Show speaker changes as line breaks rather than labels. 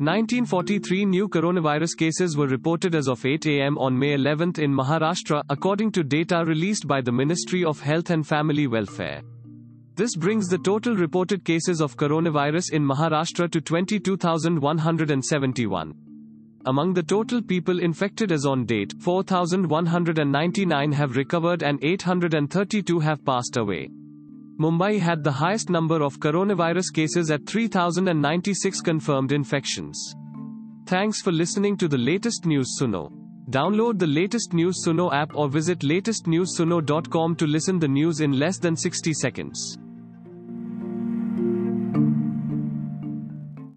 1943 new coronavirus cases were reported as of 8 am on May 11 in Maharashtra, according to data released by the Ministry of Health and Family Welfare. This brings the total reported cases of coronavirus in Maharashtra to 22,171. Among the total people infected as on date, 4,199 have recovered and 832 have passed away. Mumbai had the highest number of coronavirus cases at 3096 confirmed infections. Thanks for listening to the latest news Suno. Download the latest news Suno app or visit latestnewsuno.com to listen the news in less than 60 seconds.